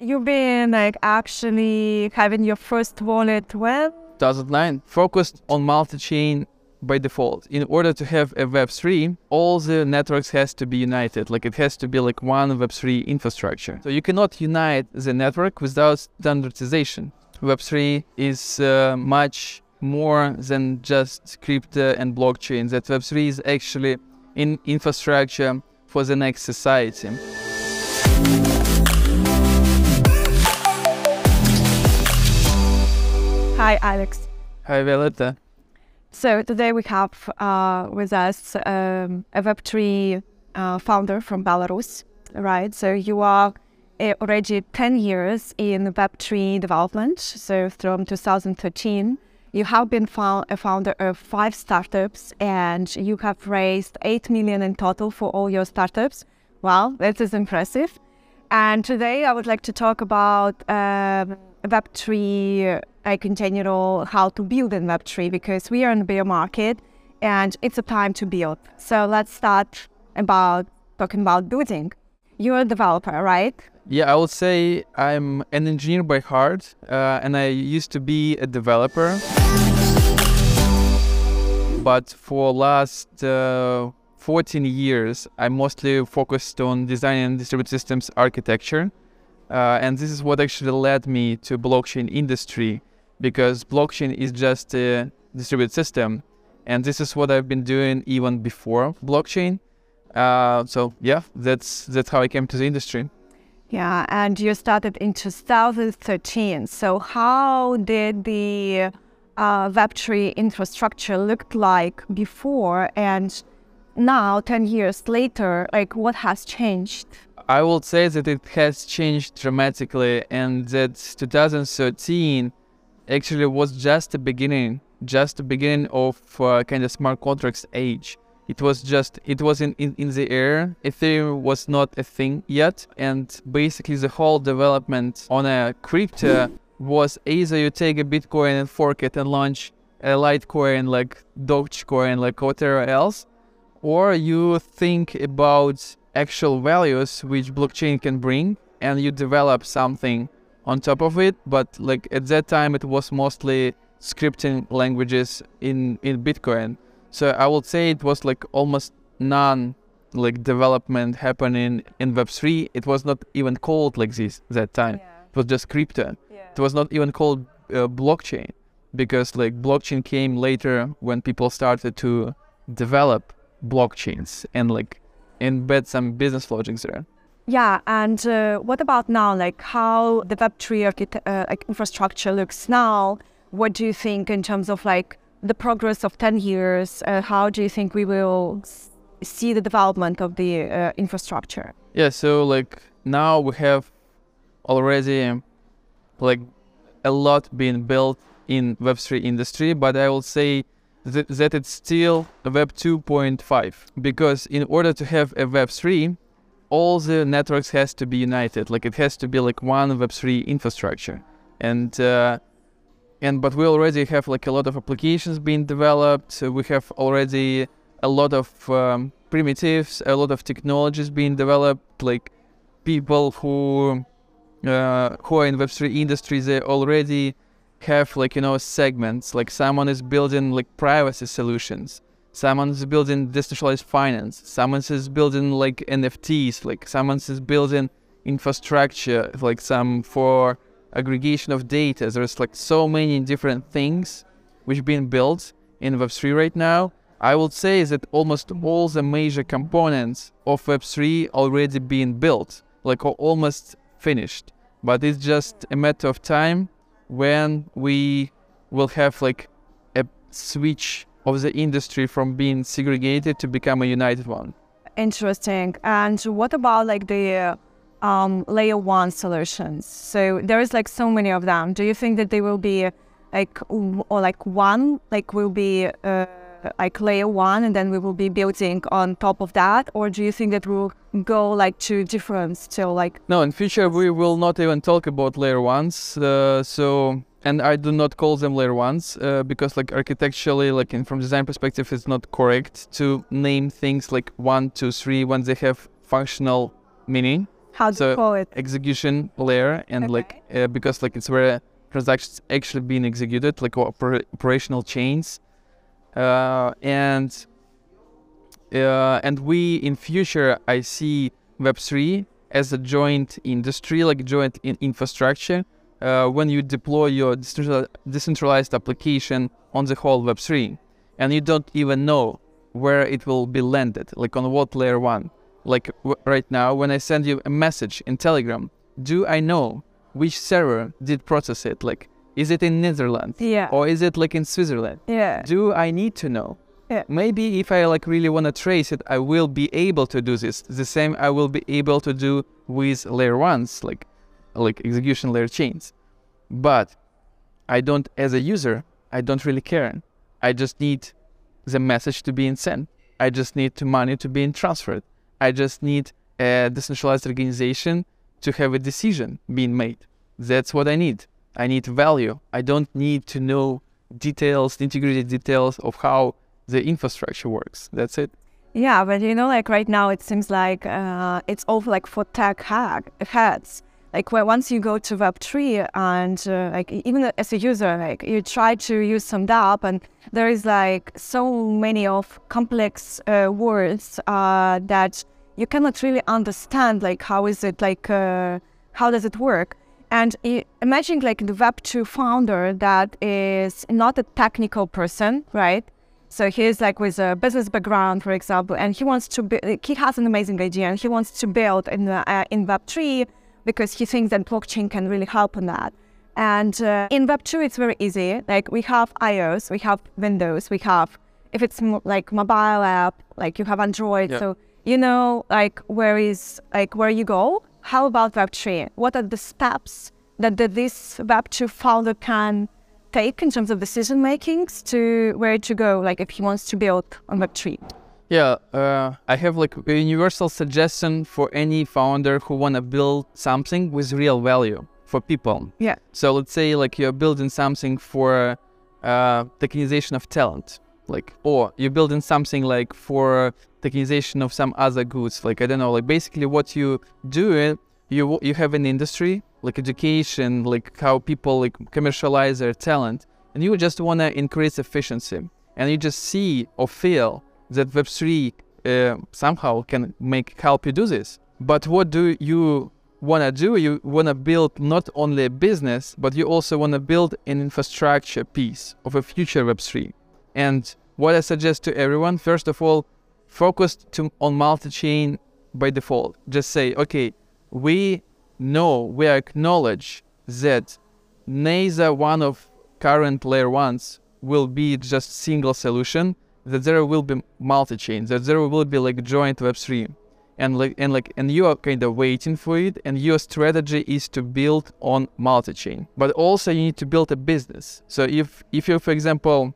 You've been like actually having your first wallet when? 2009 focused on multi-chain by default. In order to have a Web3, all the networks has to be united. Like it has to be like one Web3 infrastructure. So you cannot unite the network without standardization. Web3 is uh, much more than just crypto and blockchain. That Web3 is actually in infrastructure for the next society. Hi, Alex. Hi, Violetta. So today we have uh, with us um, a Web3 uh, founder from Belarus, right? So you are uh, already 10 years in Web3 development. So from 2013, you have been found, a founder of five startups and you have raised 8 million in total for all your startups. Wow, that is impressive. And today I would like to talk about um, Web3 like in general how to build in Web3 because we are in the bear market and it's a time to build. So let's start about talking about building. You're a developer, right? Yeah, I would say I'm an engineer by heart, uh, and I used to be a developer. But for last uh, 14 years, I mostly focused on design and distributed systems architecture. Uh, and this is what actually led me to blockchain industry because blockchain is just a distributed system. And this is what i've been doing even before blockchain. Uh, so yeah that's that's how i came to the industry. Yeah and you started in 2013 so how did the uh, web3 infrastructure looked like before? And now 10 years later like what has changed i would say that it has changed dramatically and that 2013 actually was just the beginning, just the beginning of uh, kind of smart contracts age. It was just, it was in, in, in the air. Ethereum was not a thing yet. And basically the whole development on a crypto was either you take a Bitcoin and fork it and launch a Litecoin like Dogecoin, like whatever else, or you think about actual values which blockchain can bring and you develop something on top of it. But like at that time, it was mostly scripting languages in in Bitcoin. So I would say it was like almost none like development happening in Web3. It was not even called like this that time. Yeah. It was just crypto. Yeah. It was not even called uh, blockchain because like blockchain came later when people started to develop blockchains and like embed some business logics there. Yeah, and uh, what about now? Like how the Web three uh, like infrastructure looks now? What do you think in terms of like the progress of ten years? Uh, how do you think we will see the development of the uh, infrastructure? Yeah, so like now we have already like a lot being built in Web three industry, but I will say that, that it's still Web two point five because in order to have a Web three all the networks has to be united. Like it has to be like one Web3 infrastructure. And uh, and but we already have like a lot of applications being developed. We have already a lot of um, primitives, a lot of technologies being developed. Like people who uh, who are in Web3 industry, they already have like you know segments. Like someone is building like privacy solutions Someone is building decentralized finance. Someone is building like NFTs. Like someone is building infrastructure, like some for aggregation of data. There's like so many different things which being built in Web3 right now. I would say that almost all the major components of Web3 already being built, like almost finished. But it's just a matter of time when we will have like a switch of the industry from being segregated to become a united one. Interesting. And what about like the um, layer one solutions? So there is like so many of them. Do you think that they will be like or like one like will be uh, like layer one and then we will be building on top of that or do you think that we'll go like to different still like no in future we will not even talk about layer ones uh, so and I do not call them layer ones uh, because like architecturally, like in, from design perspective, it's not correct to name things like one, two, three when they have functional meaning. How do So- you call it? execution layer and like uh, because like it's where transactions actually being executed like operational chains and uh, and we in future i see web3 as a joint industry like joint in infrastructure uh, when you deploy your decentral- decentralized application on the whole web3 and you don't even know where it will be landed like on what layer one. Like right now when i send you a message in telegram do i know which server did process it? Like is it in netherlands? Yeah. or is it like in switzerland? Yeah. do i need to know? Yeah. maybe if i like really want to trace it i will be able to do this. The same i will be able to do with layer ones like like execution layer chains. But i don't as a user i don't really care. I just need the message to be sent i just need the money to be transferred. I just need a decentralized organization to have a decision being made. That's what i need i need value i don't need to know details integrated details of how the infrastructure works that's it Yeah, but you know, like right now, it seems like uh, it's all like for tech hack heads. Like where once you go to Web three and uh, like even as a user, like you try to use some dApp, and there is like so many of complex uh, words uh, that you cannot really understand. Like how is it like uh, how does it work? And imagine like the Web two founder that is not a technical person, right? So he's like with a business background, for example, and he wants to. Be, he has an amazing idea, and he wants to build in uh, in Web three because he thinks that blockchain can really help on that. And uh, in Web two, it's very easy. Like we have iOS, we have Windows, we have if it's like mobile app, like you have Android. Yeah. So you know, like where is like where you go. How about Web three? What are the steps that this Web two founder can take in terms of decision makings to where to go like if he wants to build on web3 Yeah, uh, I have like a universal suggestion for any founder who wanna build something with real value for people. Yeah. So let's say like you're building something for uh, tokenization of talent, like, or you're building something like for tokenization of some other goods. Like I don't know, like basically what you do it, you you have an industry like education, like how people like commercialize their talent, and you just wanna increase efficiency, and you just see or feel that Web3 uh, somehow can make help you do this. But what do you want to do? You want to build not only a business, but you also want to build an infrastructure piece of a future Web3. And what I suggest to everyone, first of all, focus to, on multi-chain by default. Just say, okay, we know, we acknowledge that neither one of current layer ones will be just single solution that there will be multi-chain, that there will be like joint Web3, and like and like and you are kind of waiting for it, and your strategy is to build on multi-chain. But also you need to build a business. So if if you, for example,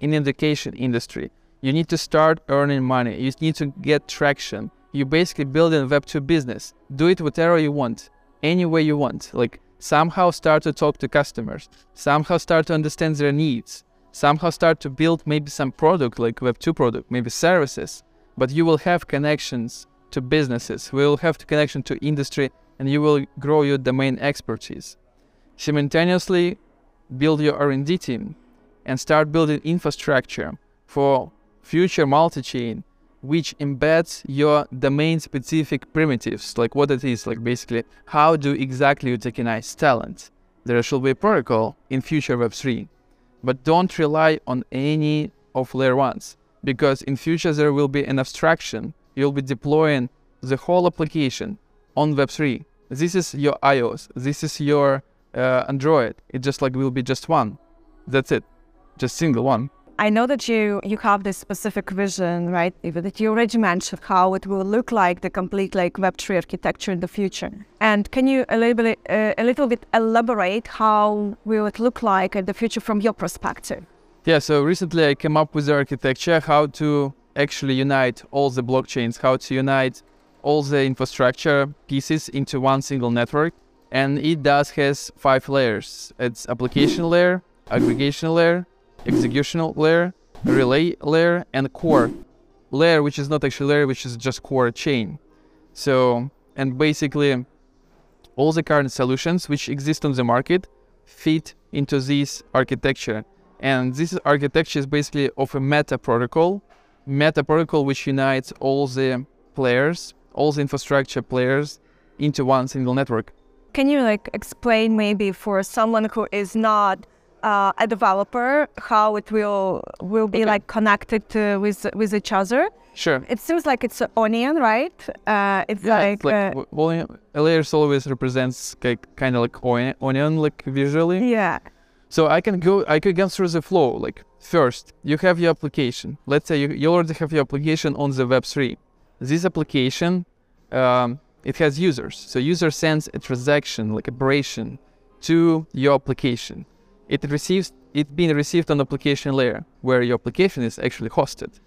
in education industry, you need to start earning money. You need to get traction. You basically build a Web2 business. Do it whatever you want, any way you want. Like somehow start to talk to customers. Somehow start to understand their needs somehow start to build maybe some product like web2 product maybe services but you will have connections to businesses we will have connection to industry and you will grow your domain expertise simultaneously build your r&d team and start building infrastructure for future multi-chain which embeds your domain specific primitives like what it is like basically how do exactly you tokenize talent? There should be a protocol in future web3 but don't rely on any of layer ones because in future there will be an abstraction. You'll be deploying the whole application on web3 this is your ios this is your uh, android. It just like will be just one. That's it. Just single one i know that you you have this specific vision right that you already mentioned how it will look like the complete like web3 architecture in the future and can you uh, a little bit elaborate how will it look like in the future from your perspective Yeah, so recently I came up with the architecture how to actually unite all the blockchains, how to unite all the infrastructure pieces into one single network. And it does has five layers. It's application layer, aggregation layer, executional layer, relay layer, and core layer, which is not actually layer, which is just core chain. So and basically all the current solutions which exist on the market fit into this architecture. And this architecture is basically of a meta protocol, meta protocol which unites all the players, all the infrastructure players into one single network. Can you like explain maybe for someone who is not uh, a developer how it will will be Okay. like connected to, with with each other? Sure. It seems like it's an onion, right? Uh, it's Yeah, like, it's like uh, volume, layers always represents like kind of like onion, onion, like visually. yeah. So I can go, I could go through the flow. Like first, you have your application. Let's say you, you already have your application on the Web3. This application, um, it has users. So user sends a transaction, like a operation, to your application. It receives, it being received on the application layer, where your application is actually hosted.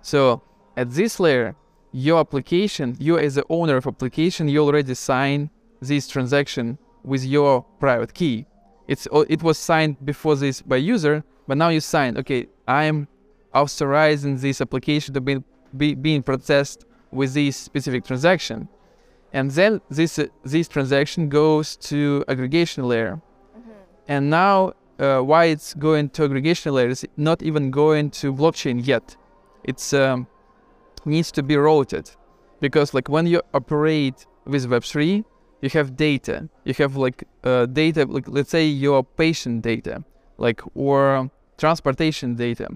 So at this layer, your application, you as the owner of application, you already sign this transaction with your private key. It's it was signed before this by user, but now you sign. Okay, I'm authorizing this application to be, be being processed with this specific transaction, and then this uh, this transaction goes to aggregation layer, and now uh, why it's going to aggregation layer is not even going to blockchain yet. It's um, needs to be routed because like when you operate with Web3, you have data. You have like uh, data, like let's say your patient data, like or transportation data,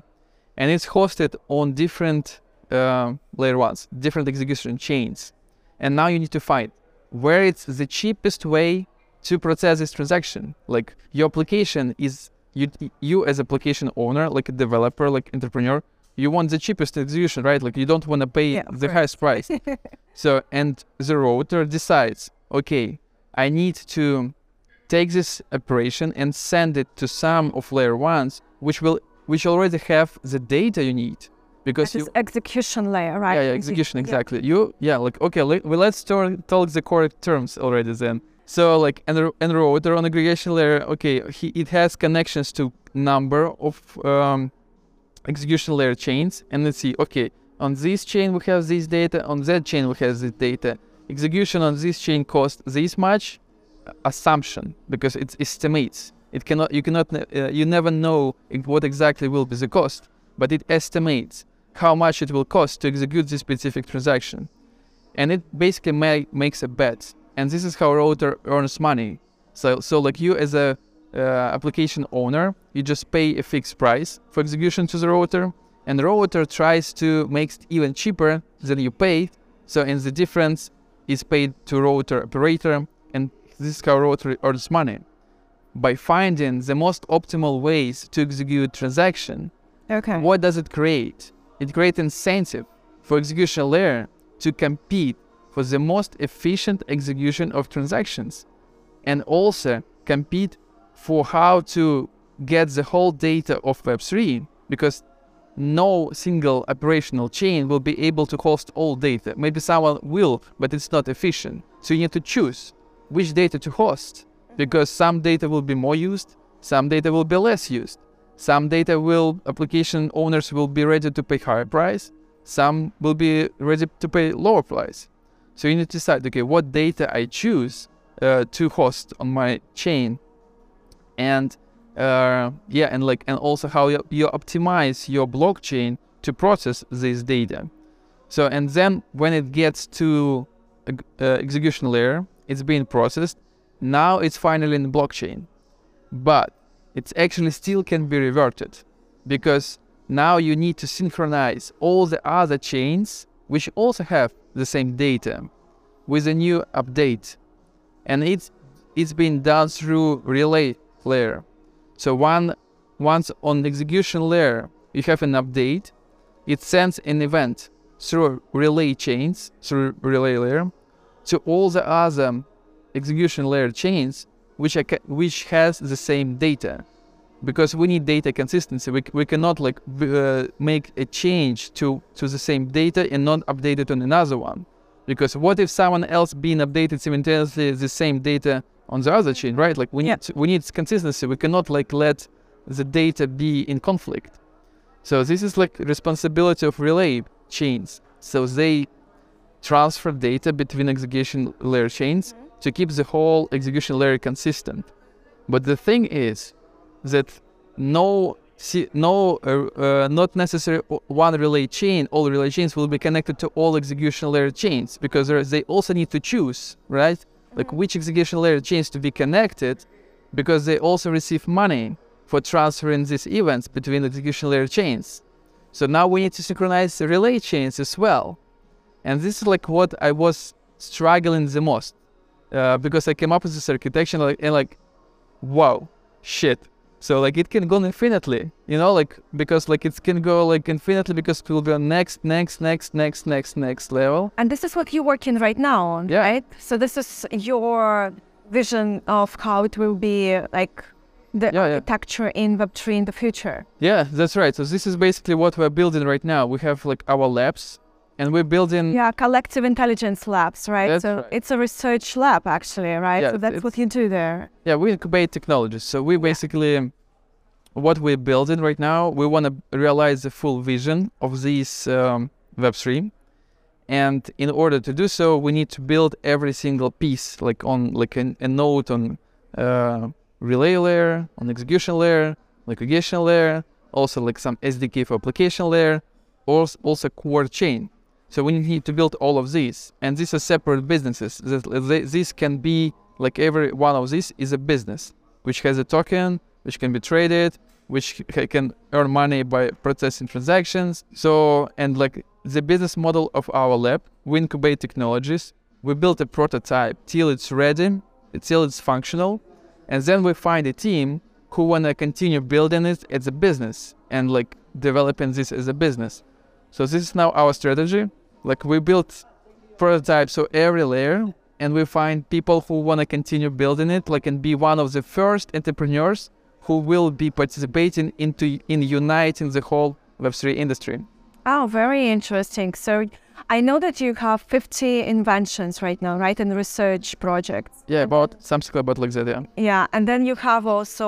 and it's hosted on different uh, layer ones, different execution chains. And now you need to find where it's the cheapest way to process this transaction. Like your application is you you as application owner, like a developer, like entrepreneur, you want the cheapest execution, right? Like you don't want to pay Yeah, the highest price. so and the router decides, okay, I need to take this operation and send it to some of layer ones, which will which already have the data you need. Because you execution layer, right? yeah, yeah, Exec- execution yeah. exactly. You yeah, like okay, let, well, let's talk, talk the correct terms already then. So like en- on aggregation layer, okay, he, it has connections to number of um, execution layer chains, and let's see, okay, on this chain we have this data, on that chain we have this data. Execution on this chain costs this much, assumption because it estimates. It cannot, you cannot, uh, you never know what exactly will be the cost, but it estimates how much it will cost to execute this specific transaction. And it basically ma- makes a bet. And this is how router earns money. So, so like you as a uh, application owner, you just pay a fixed price for execution to the router, and the router tries to make it even cheaper than you paid. So, and the difference is paid to router operator, and this is how router earns money by finding the most optimal ways to execute transaction Okay. what does it create? It creates incentive for execution layer to compete for the most efficient execution of transactions and also compete for how to get the whole data of Web3 because no single operational chain will be able to host all data. Maybe someone will, but it's not efficient. So you need to choose which data to host mm-hmm. because some data will be more used, some data will be less used. Some data will application owners will be ready to pay higher price. Some will be ready to pay lower price. So you need to decide, okay, what data I choose uh, to host on my chain, and uh, yeah, and like and also how you, you optimize your blockchain to process this data. So and then when it gets to uh, execution layer, it's being processed. Now it's finally in the blockchain, but it actually still can be reverted because now you need to synchronize all the other chains which also have the same data with a new update. And it's it's been done through relay layer. So one once on execution layer you have an update. It sends an event through relay chains through relay layer to all the other execution layer chains which, which has the same data because we need data consistency. We, we cannot like uh, make a change to to the same data and not update it on another one. Because what if someone else being updated simultaneously the same data on the other chain right? Like we need Yeah. to- we need consistency. We cannot like let the data be in conflict. So this is like responsibility of relay chains. So they transfer data between execution layer chains to keep the whole execution layer consistent. But the thing is that no see, no uh, uh, not necessary one relay chain all relay chains will be connected to all execution layer chains because there- they also need to choose right? Like which execution layer chains to be connected because they also receive money for transferring these events between execution layer chains. So now we need to synchronize the relay chains as well. And this is like what i was struggling the most uh, because i came up with this architecture like, and like wow shit so like it can go infinitely, you know, like because like it can go like infinitely because it will go next, next, next, next, next, next level. And this is what you're working right now on, Yeah. right? So this is your vision of how it will be like the Yeah, yeah. architecture in Web3 in the future. Yeah, that's right. So this is basically what we're building right now. We have like our labs, and we're building. Yeah, collective intelligence labs, right? That's so right. it's a research lab actually, right? Yeah, so that's what you do there. Yeah, we incubate technologies. So we basically, what we're building right now, we want to realize the full vision of this um, Web3. And in order to do so, we need to build every single piece, like on like an, a node on uh, relay layer, on execution layer, like aggregation layer, also like some SDK for application layer, or also core chain. So we need to build all of these, and these are separate businesses. This, can be like every one of these is a business which has a token which can be traded which can earn money by processing transactions. So and like the business model of our lab we incubate technologies. We build a prototype till it's ready till it's functional and then we find a team who want to continue building it as a business and like developing this as a business so this is now our strategy like we built prototype so every layer and we find people who want to continue building it like and be one of the first entrepreneurs who will be participating into in uniting the whole web3 industry Oh, very interesting. So I know that you have 50 inventions right now, right? And research projects. yeah about something about like that yeah Yeah, and then you have also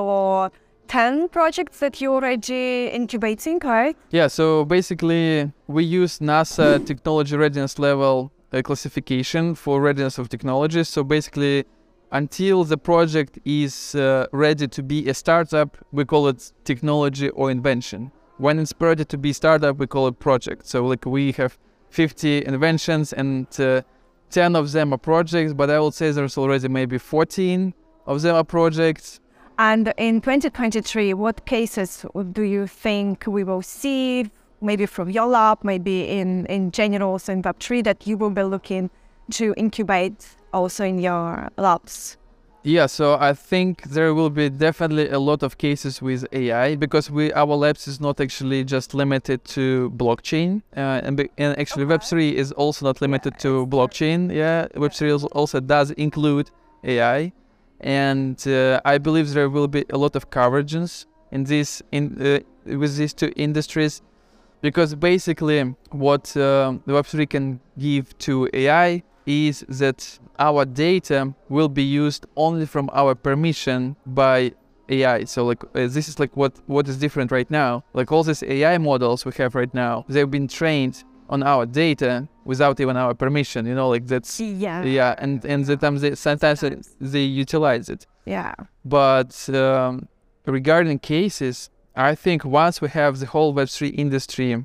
10 projects that you're already incubating, right? yeah so basically we use nasa technology readiness level uh, classification for readiness of technologies. so basically until the project is uh, ready to be a startup we call it technology or invention when it's ready to be startup we call it project so like we have 50 inventions and uh, 10 of them are projects but i would say there's already maybe 14 of them are projects And in 2023, what cases do you think we will see, maybe from your lab, maybe in, in general, also in Web3, that you will be looking to incubate also in your labs? Yeah, so I think there will be definitely a lot of cases with AI because we our labs is not actually just limited to blockchain, uh, and, be, and actually Okay. Web3 is also not limited to blockchain. Yeah, Web3 also does include AI, and uh, I believe there will be a lot of convergence in this in uh, with these two industries because basically what the Web3 can give to AI is that our data will be used only from our permission by AI. So like uh, this is like what what is different right now. Like all these AI models we have right now, they've been trained on our data without even our permission. You know, like that's Yeah. yeah, and and sometimes they sometimes they- Sometimes. they utilize it. Yeah. But um, regarding cases, I think once we have the whole Web3 industry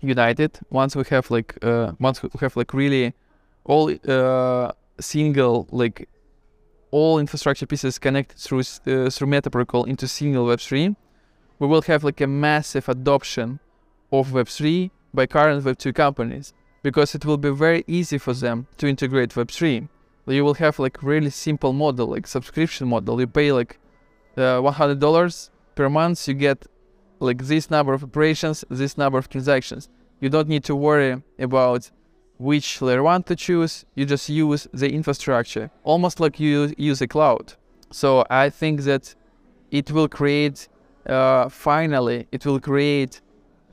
united, once we have like uh, once we have like really all uh, single like all infrastructure pieces connected through uh, through Meta protocol into single Web3, we will have like a massive adoption of Web3 by current Web2 companies because it will be very easy for them to integrate Web3 you will have like really simple model like subscription model. You pay like uh, $100 per month you get like this number of operations this number of transactions. You don't need to worry about which layer one to choose. You just use the infrastructure almost like you use a cloud. So i think that it will create uh, finally it will create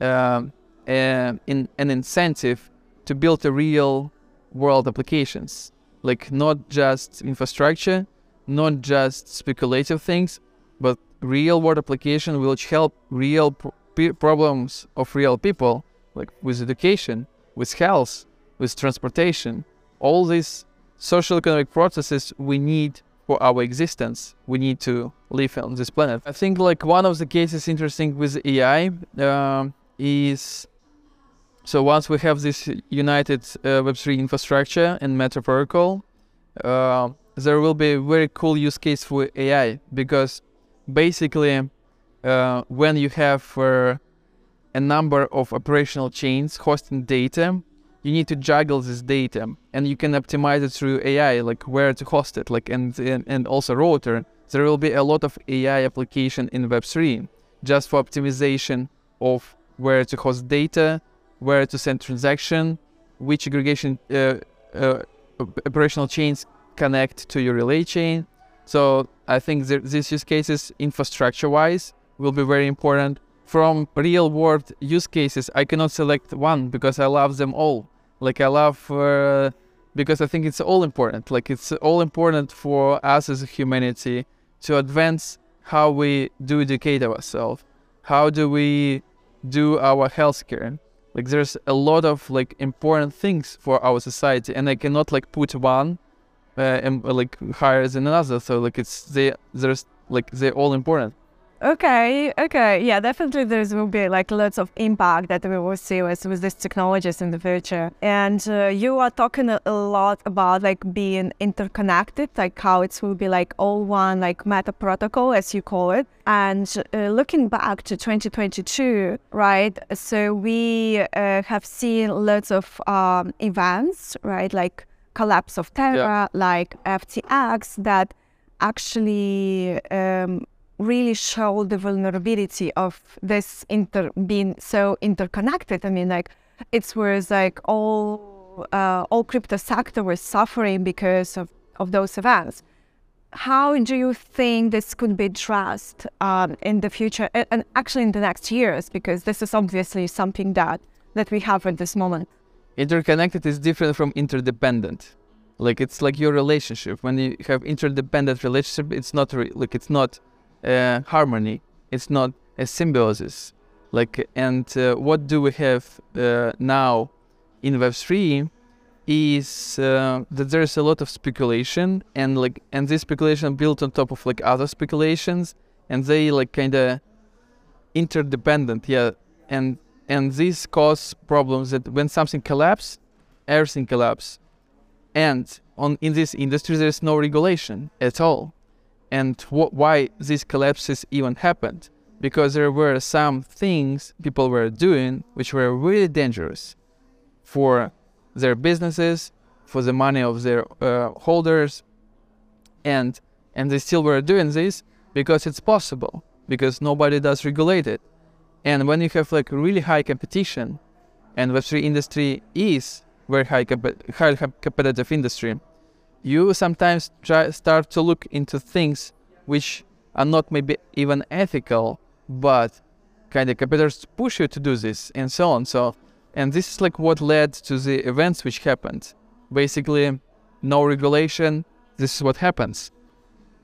um, a- in, an incentive to build a real world applications like not just infrastructure, not just speculative things, but real world application which help real pro- problems of real people, like with education, with health, with transportation. All these social economic processes we need for our existence. We need to live on this planet. I think like one of the cases interesting with AI uh, is so once we have this united uh, Web3 infrastructure and Meta protocol, uh, there will be a very cool use case for AI because basically uh, when you have uh, a number of operational chains hosting data, you need to juggle this data and you can optimize it through AI, like where to host it, like and and, and also router. There will be a lot of AI application in Web3 just for optimization of where to host data, where to send transaction, which aggregation uh, uh, operational chains connect to your relay chain. So I think these use cases, infrastructure-wise, will be very important. From real-world use cases, I cannot select one because I love them all. Like I love uh, because I think it's all important. Like it's all important for us as a humanity to advance how we do educate ourselves. How do we do our healthcare? Like there's a lot of like important things for our society, and I cannot like put one uh, and like higher than another. So like it's they there's like they're all important. Okay, okay, yeah, definitely there will be like lots of impact that we will see with, with these technologies in the future. And uh, you are talking a, a, lot about like being interconnected, like how it will be like all one like meta protocol as you call it. And uh, looking back to 2022, right? So we uh, have seen lots of um, events, right? Like collapse of Terra, yeah. like FTX that actually um, really show the vulnerability of this inter being so interconnected. I mean, like it was like all uh, all crypto sector was suffering because of, of those events. How do you think this could be addressed um, in the future and actually in the next years? Because this is obviously something that that we have at this moment. Interconnected is different from interdependent. Like it's like your relationship. When you have interdependent relationship, it's not re- like it's not uh, harmony. It's not a symbiosis. Like, and uh, what do we have uh, now in Web3 is uh, that there's a lot of speculation and like, and this speculation built on top of like other speculations, and they like kind of interdependent. Yeah, and and this cause problems that when something collapses, everything collapses, and on in this industry there's no regulation at all and wh- why these collapses even happened. Because there were some things people were doing which were really dangerous for their businesses for the money of their uh, holders. And and they still were doing this because it's possible because nobody does regulate it. And when you have like really high competition and web3 industry is very high, comp- high competitive industry you sometimes try start to look into things which are not maybe even ethical, but kind of competitors push you to do this and so on. So, and this is like what led to the events which happened. Basically, no regulation. This is what happens.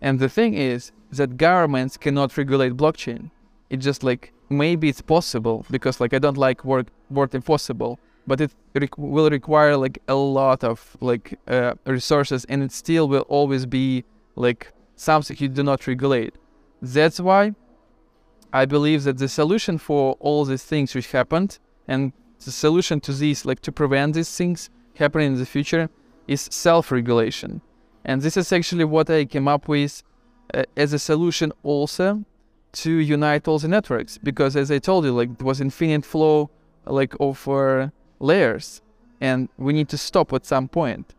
And the thing is that governments cannot regulate blockchain. It's just like maybe it's possible because like I don't like word word impossible, but it re- will require like a lot of like uh, resources and it still will always be like something you do not regulate. That's why i believe that the solution for all these things which happened and the solution to these like to prevent these things happening in the future is self-regulation. And this is actually what i came up with uh, as a solution also to unite all the networks because as i told you like it was infinite flow like of uh, layers and we need to stop at some point.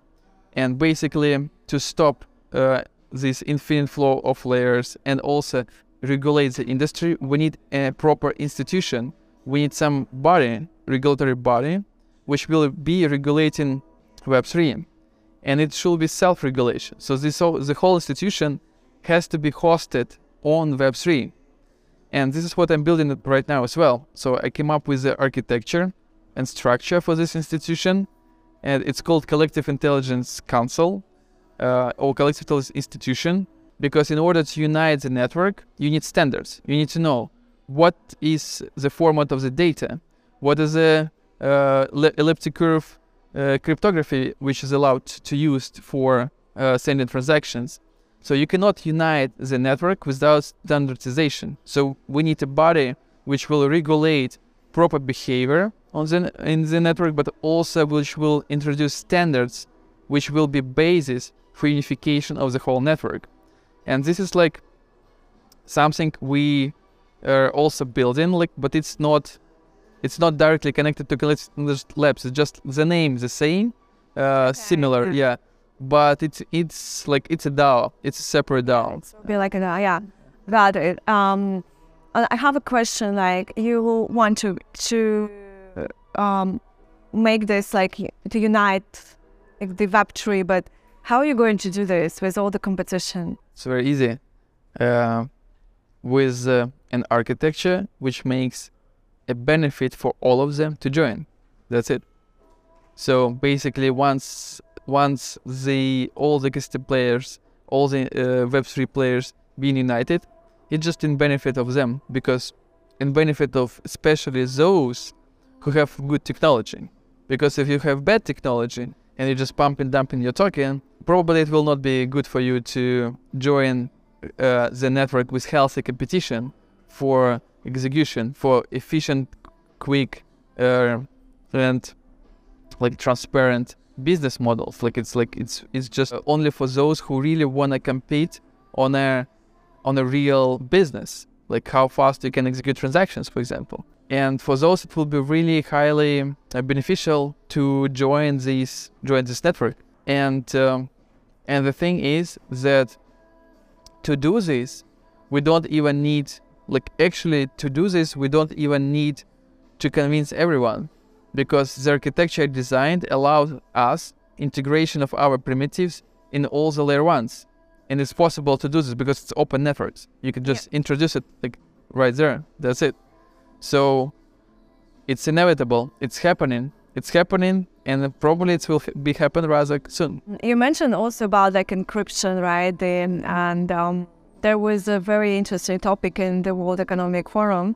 And basically to stop uh, this infinite flow of layers and also regulate the industry we need a proper institution. We need some body regulatory body which will be regulating web3 and it should be self-regulation. So this the whole institution has to be hosted on web3 and this is what i'm building right now as well. So i came up with the architecture and structure for this institution, and it's called Collective Intelligence Council uh, or Collective Intelligence Institution. Because in order to unite the network, you need standards. You need to know what is the format of the data, what is the uh, elliptic curve uh, cryptography which is allowed to use for uh, sending transactions. So you cannot unite the network without standardization. So we need a body which will regulate proper behavior on the in the network, but also which will introduce standards which will be basis for unification of the whole network. And this is like something we are also building, like, but it's not it's not directly connected to Collective Labs. It's just the name the same, uh, okay. similar, yeah. But it's it's like it's a DAO. It's a separate DAO. Be like a DAO, yeah. Got it. Um, I have a question. Like, you want to to um, make this like to unite like, the Web tree, but how are you going to do this with all the competition? It's very easy. Uh, with uh, an architecture which makes a benefit for all of them to join. That's it. So basically, once once the all the guest players, all the uh, Web3 players being united, it's just in benefit of them because in benefit of especially those who have good technology. Because if you have bad technology and you just pump and dump in your token, probably it will not be good for you to join uh, the network with healthy competition for execution, for efficient, quick, uh, and like transparent business models. Like it's like it's it's just only for those who really want to compete on a on a real business, like how fast you can execute transactions, for example. And for those, it will be really highly uh, beneficial to join this join this network. And um, and the thing is that to do this, we don't even need, like, actually, to do this, we don't even need to convince everyone because the architecture designed allows us integration of our primitives in all the layer ones. And it's possible to do this because it's open networks. You can just yeah. introduce it like right there. That's it. So it's inevitable. It's happening. It's happening, and probably it will be happen rather soon. You mentioned also about like encryption, right? The, and um, there was a very interesting topic in the World Economic Forum,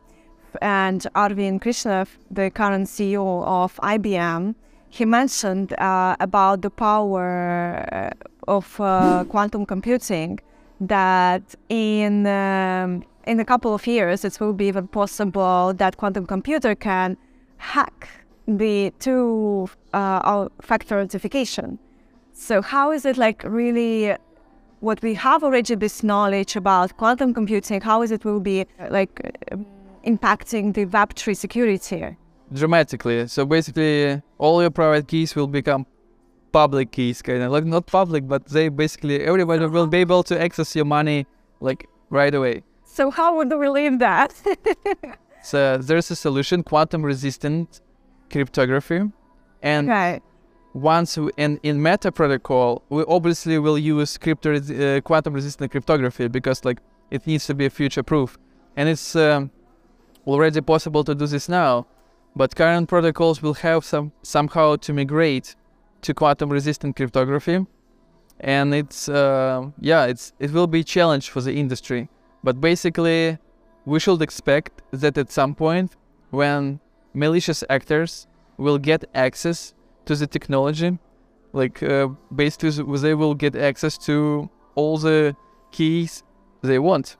and Arvind Krishna, the current CEO of IBM, he mentioned uh, about the power uh, of uh, quantum computing. That in um, in a couple of years, it will be even possible that quantum computer can hack the two uh, factor authentication. So how is it like really what we have already this knowledge about quantum computing, how is it will be like impacting the Web3 security? Dramatically. So basically all your private keys will become public keys kind of like not public but they basically everybody will be able to access your money like right away. So how would we leave that? so there's a solution, quantum resistant cryptography. And okay. once we, in, in Meta protocol, we obviously will use crypto, uh, quantum resistant cryptography because like it needs to be future proof. And it's um, already possible to do this now. But current protocols will have some somehow to migrate to quantum resistant cryptography. And it's uh, yeah, it's it will be a challenge for the industry. But basically, we should expect that at some point when malicious actors will get access to the technology. Like uh, basically, they will get access to all the keys they want.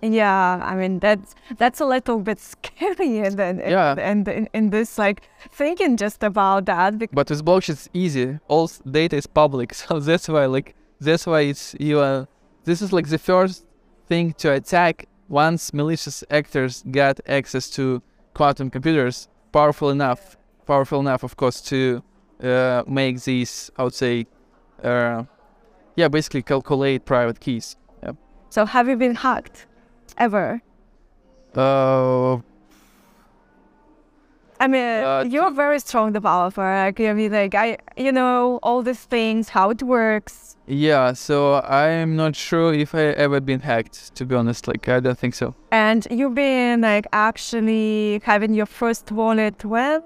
Yeah, I mean that's that's a little bit scary, and and, yeah. and, and in this like thinking just about that. But with blockchain, it's easy. All data is public, so that's why like that's why it's you. Uh, this is like the first thing to attack once malicious actors get access to quantum computers powerful enough, powerful enough, of course, to uh, make these, I would say, uh, yeah, basically calculate private keys. Yeah. So have you been hacked ever? Uh, I mean, uh, you're very strong developer. Like, I mean, like I, you know, all these things, how it works. Yeah, so I'm not sure if I ever been hacked. To be honest, like I don't think so. And you've been like actually having your first wallet when?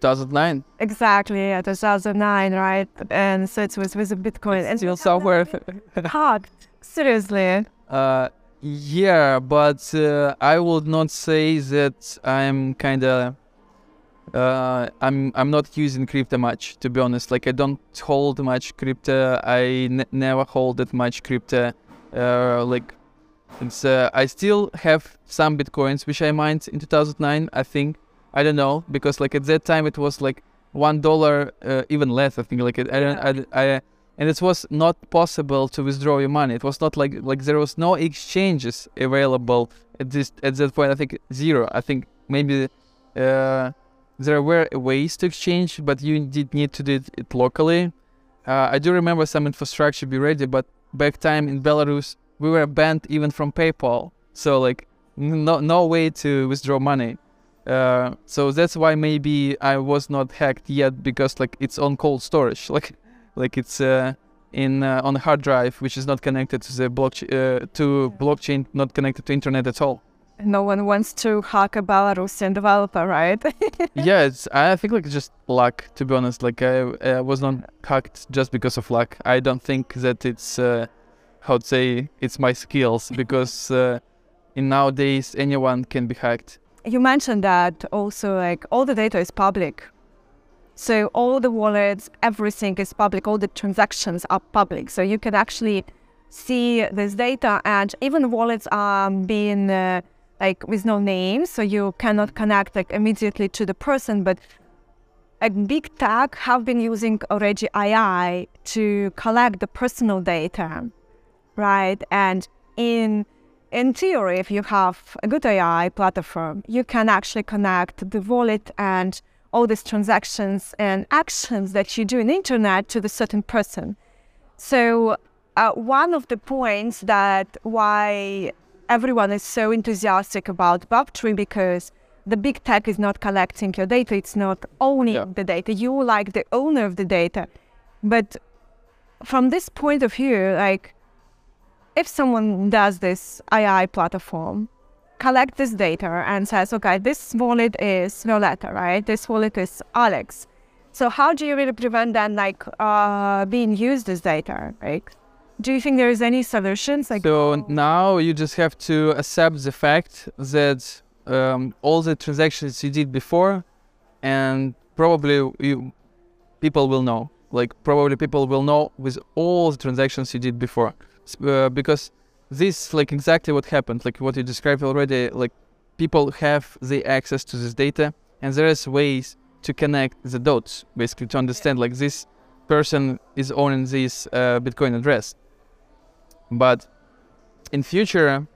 2009. Exactly, yeah, 2009, right? And so it was with a Bitcoin. and still somewhere. hacked. Seriously. Uh, yeah, but uh, I would not say that I'm kind of uh, I'm I'm not using crypto much to be honest. Like I don't hold much crypto. I never hold that much crypto. Uh, like it's uh, I still have some bitcoins which I mined in 2009. I think I don't know because like at that time it was like one dollar, uh, even less. I think like it, I don't I, I and it was not possible to withdraw your money. It was not like like there was no exchanges available at this at that point. I think zero. I think maybe uh, there were ways to exchange, but you did need to do it locally. Uh, I do remember some infrastructure be ready, but back time in Belarus we were banned even from PayPal. So like no no way to withdraw money. Uh, so that's why maybe I was not hacked yet because like it's on cold storage. Like like it's uh, in uh, on a hard drive which is not connected to the blockchain uh, to blockchain, not connected to internet at all. No one wants to hack a Belarusian developer, right? yeah, it's I think like just luck. To be honest, like I, I was not hacked just because of luck. I don't think that it's uh, how to say it's my skills because uh, in nowadays anyone can be hacked. You mentioned that also like all the data is public so all the wallets, everything is public, all the transactions are public. So you can actually see this data and even wallets are being uh, like with no name. So you cannot connect like immediately to the person, but a big tech have been using already AI to collect the personal data, right? And in in theory, if you have a good AI platform, you can actually connect the wallet and all these transactions and actions that you do in internet to the certain person. So uh, one of the points that why everyone is so enthusiastic about Web3 because the big tech is not collecting your data, it's not owning yeah. the data. You like the owner of the data. But from this point of view, like if someone does this AI platform, collect this data and says, okay, this wallet is Violetta, right? This wallet is Alex. So how do you really prevent that like uh, being used as data, right? Do you think there is any solutions? Like so now you just have to accept the fact that um, all the transactions you did before, and probably you, people will know. Like probably people will know with all the transactions you did before, uh, because this like exactly what happened like what you described already like people have the access to this data and there is ways to connect the dots basically to understand like this person is owning this uh, bitcoin address but in future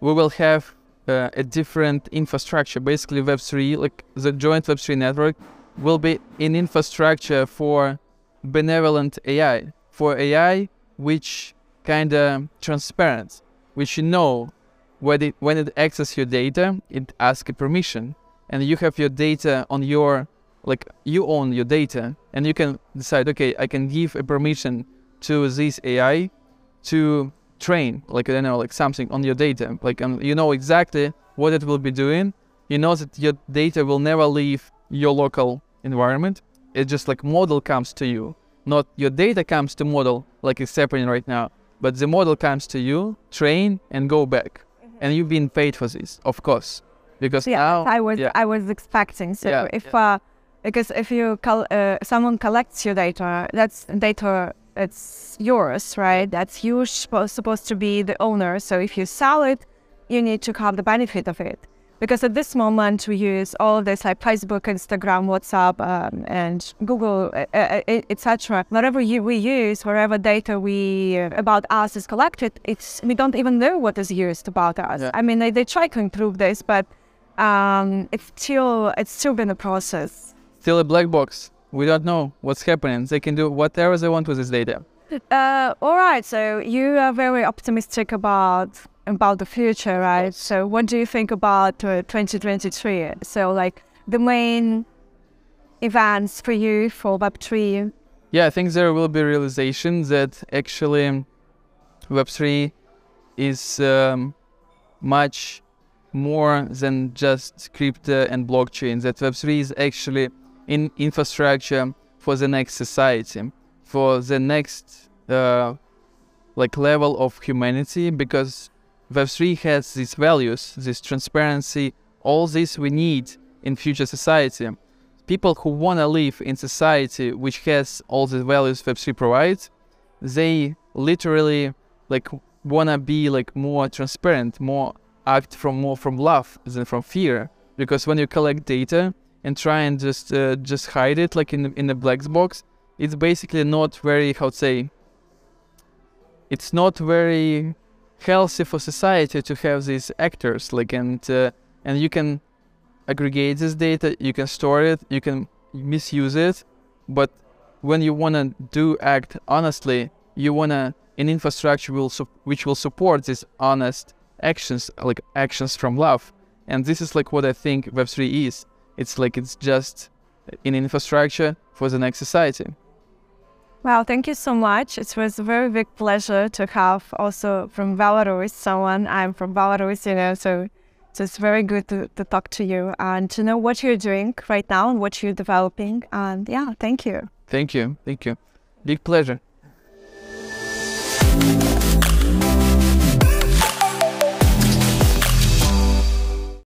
we will have uh, a different infrastructure. Basically web3 like the joint web3 network will be an infrastructure for benevolent ai for ai which kind of transparent, which you know when it, when it accesses your data, it asks a permission, and you have your data on your like you own your data, and you can decide, okay, I can give a permission to this AI to train, like I don't know, like something on your data, like um, you know exactly what it will be doing. You know that your data will never leave your local environment. It just like model comes to you, not your data comes to model like it's happening right now but the model comes to you, train, and go back, mm-hmm. and you've been paid for this, of course, because yeah, now, I was yeah. I was expecting. So yeah, if yeah. Uh, because if you col- uh, someone collects your data, that's data it's yours, right? That's you supposed to be the owner. So if you sell it, you need to have the benefit of it because at this moment we use all this like Facebook, Instagram, WhatsApp, um, and Google, uh, uh, etc. Whatever you, we use, wherever data we uh, about us is collected, it's we don't even know what is used about us. Yeah. I mean, they, they try to improve this, but um, it's still it's still been a process. Still a black box. We don't know what's happening. They can do whatever they want with this data. Uh, all right. So you are very optimistic about about the future, right? So what do you think about uh, 2023? So like the main events for you for Web3? Yeah, I think there will be realization that actually Web3 is um, much more than just crypto and blockchain. That Web3 is actually in infrastructure for the next society, for the next uh, like level of humanity, because Web3 has these values, this transparency, all this we need in future society. people who want to live in society which has all the values Web3 provides, they literally like want to be like more transparent, more act from more from love than from fear. Because when you collect data and try and just uh, just hide it like in in a black box, it's basically not very how to say. It's not very healthy for society to have these actors like and uh, and you can aggregate this data, you can store it, you can misuse it, but when you want to do act honestly, you want to an infrastructure will which will support these honest actions, like actions from love. And this is like what I think Web3 is. It's like it's just an infrastructure for the next society. Well, thank you so much. It was a very big pleasure to have also from Belarus someone. I'm from Belarus, you know, so so it's very good to, to talk to you and to know what you're doing right now and what you're developing. And yeah, thank you. Thank you. Thank you. Big pleasure.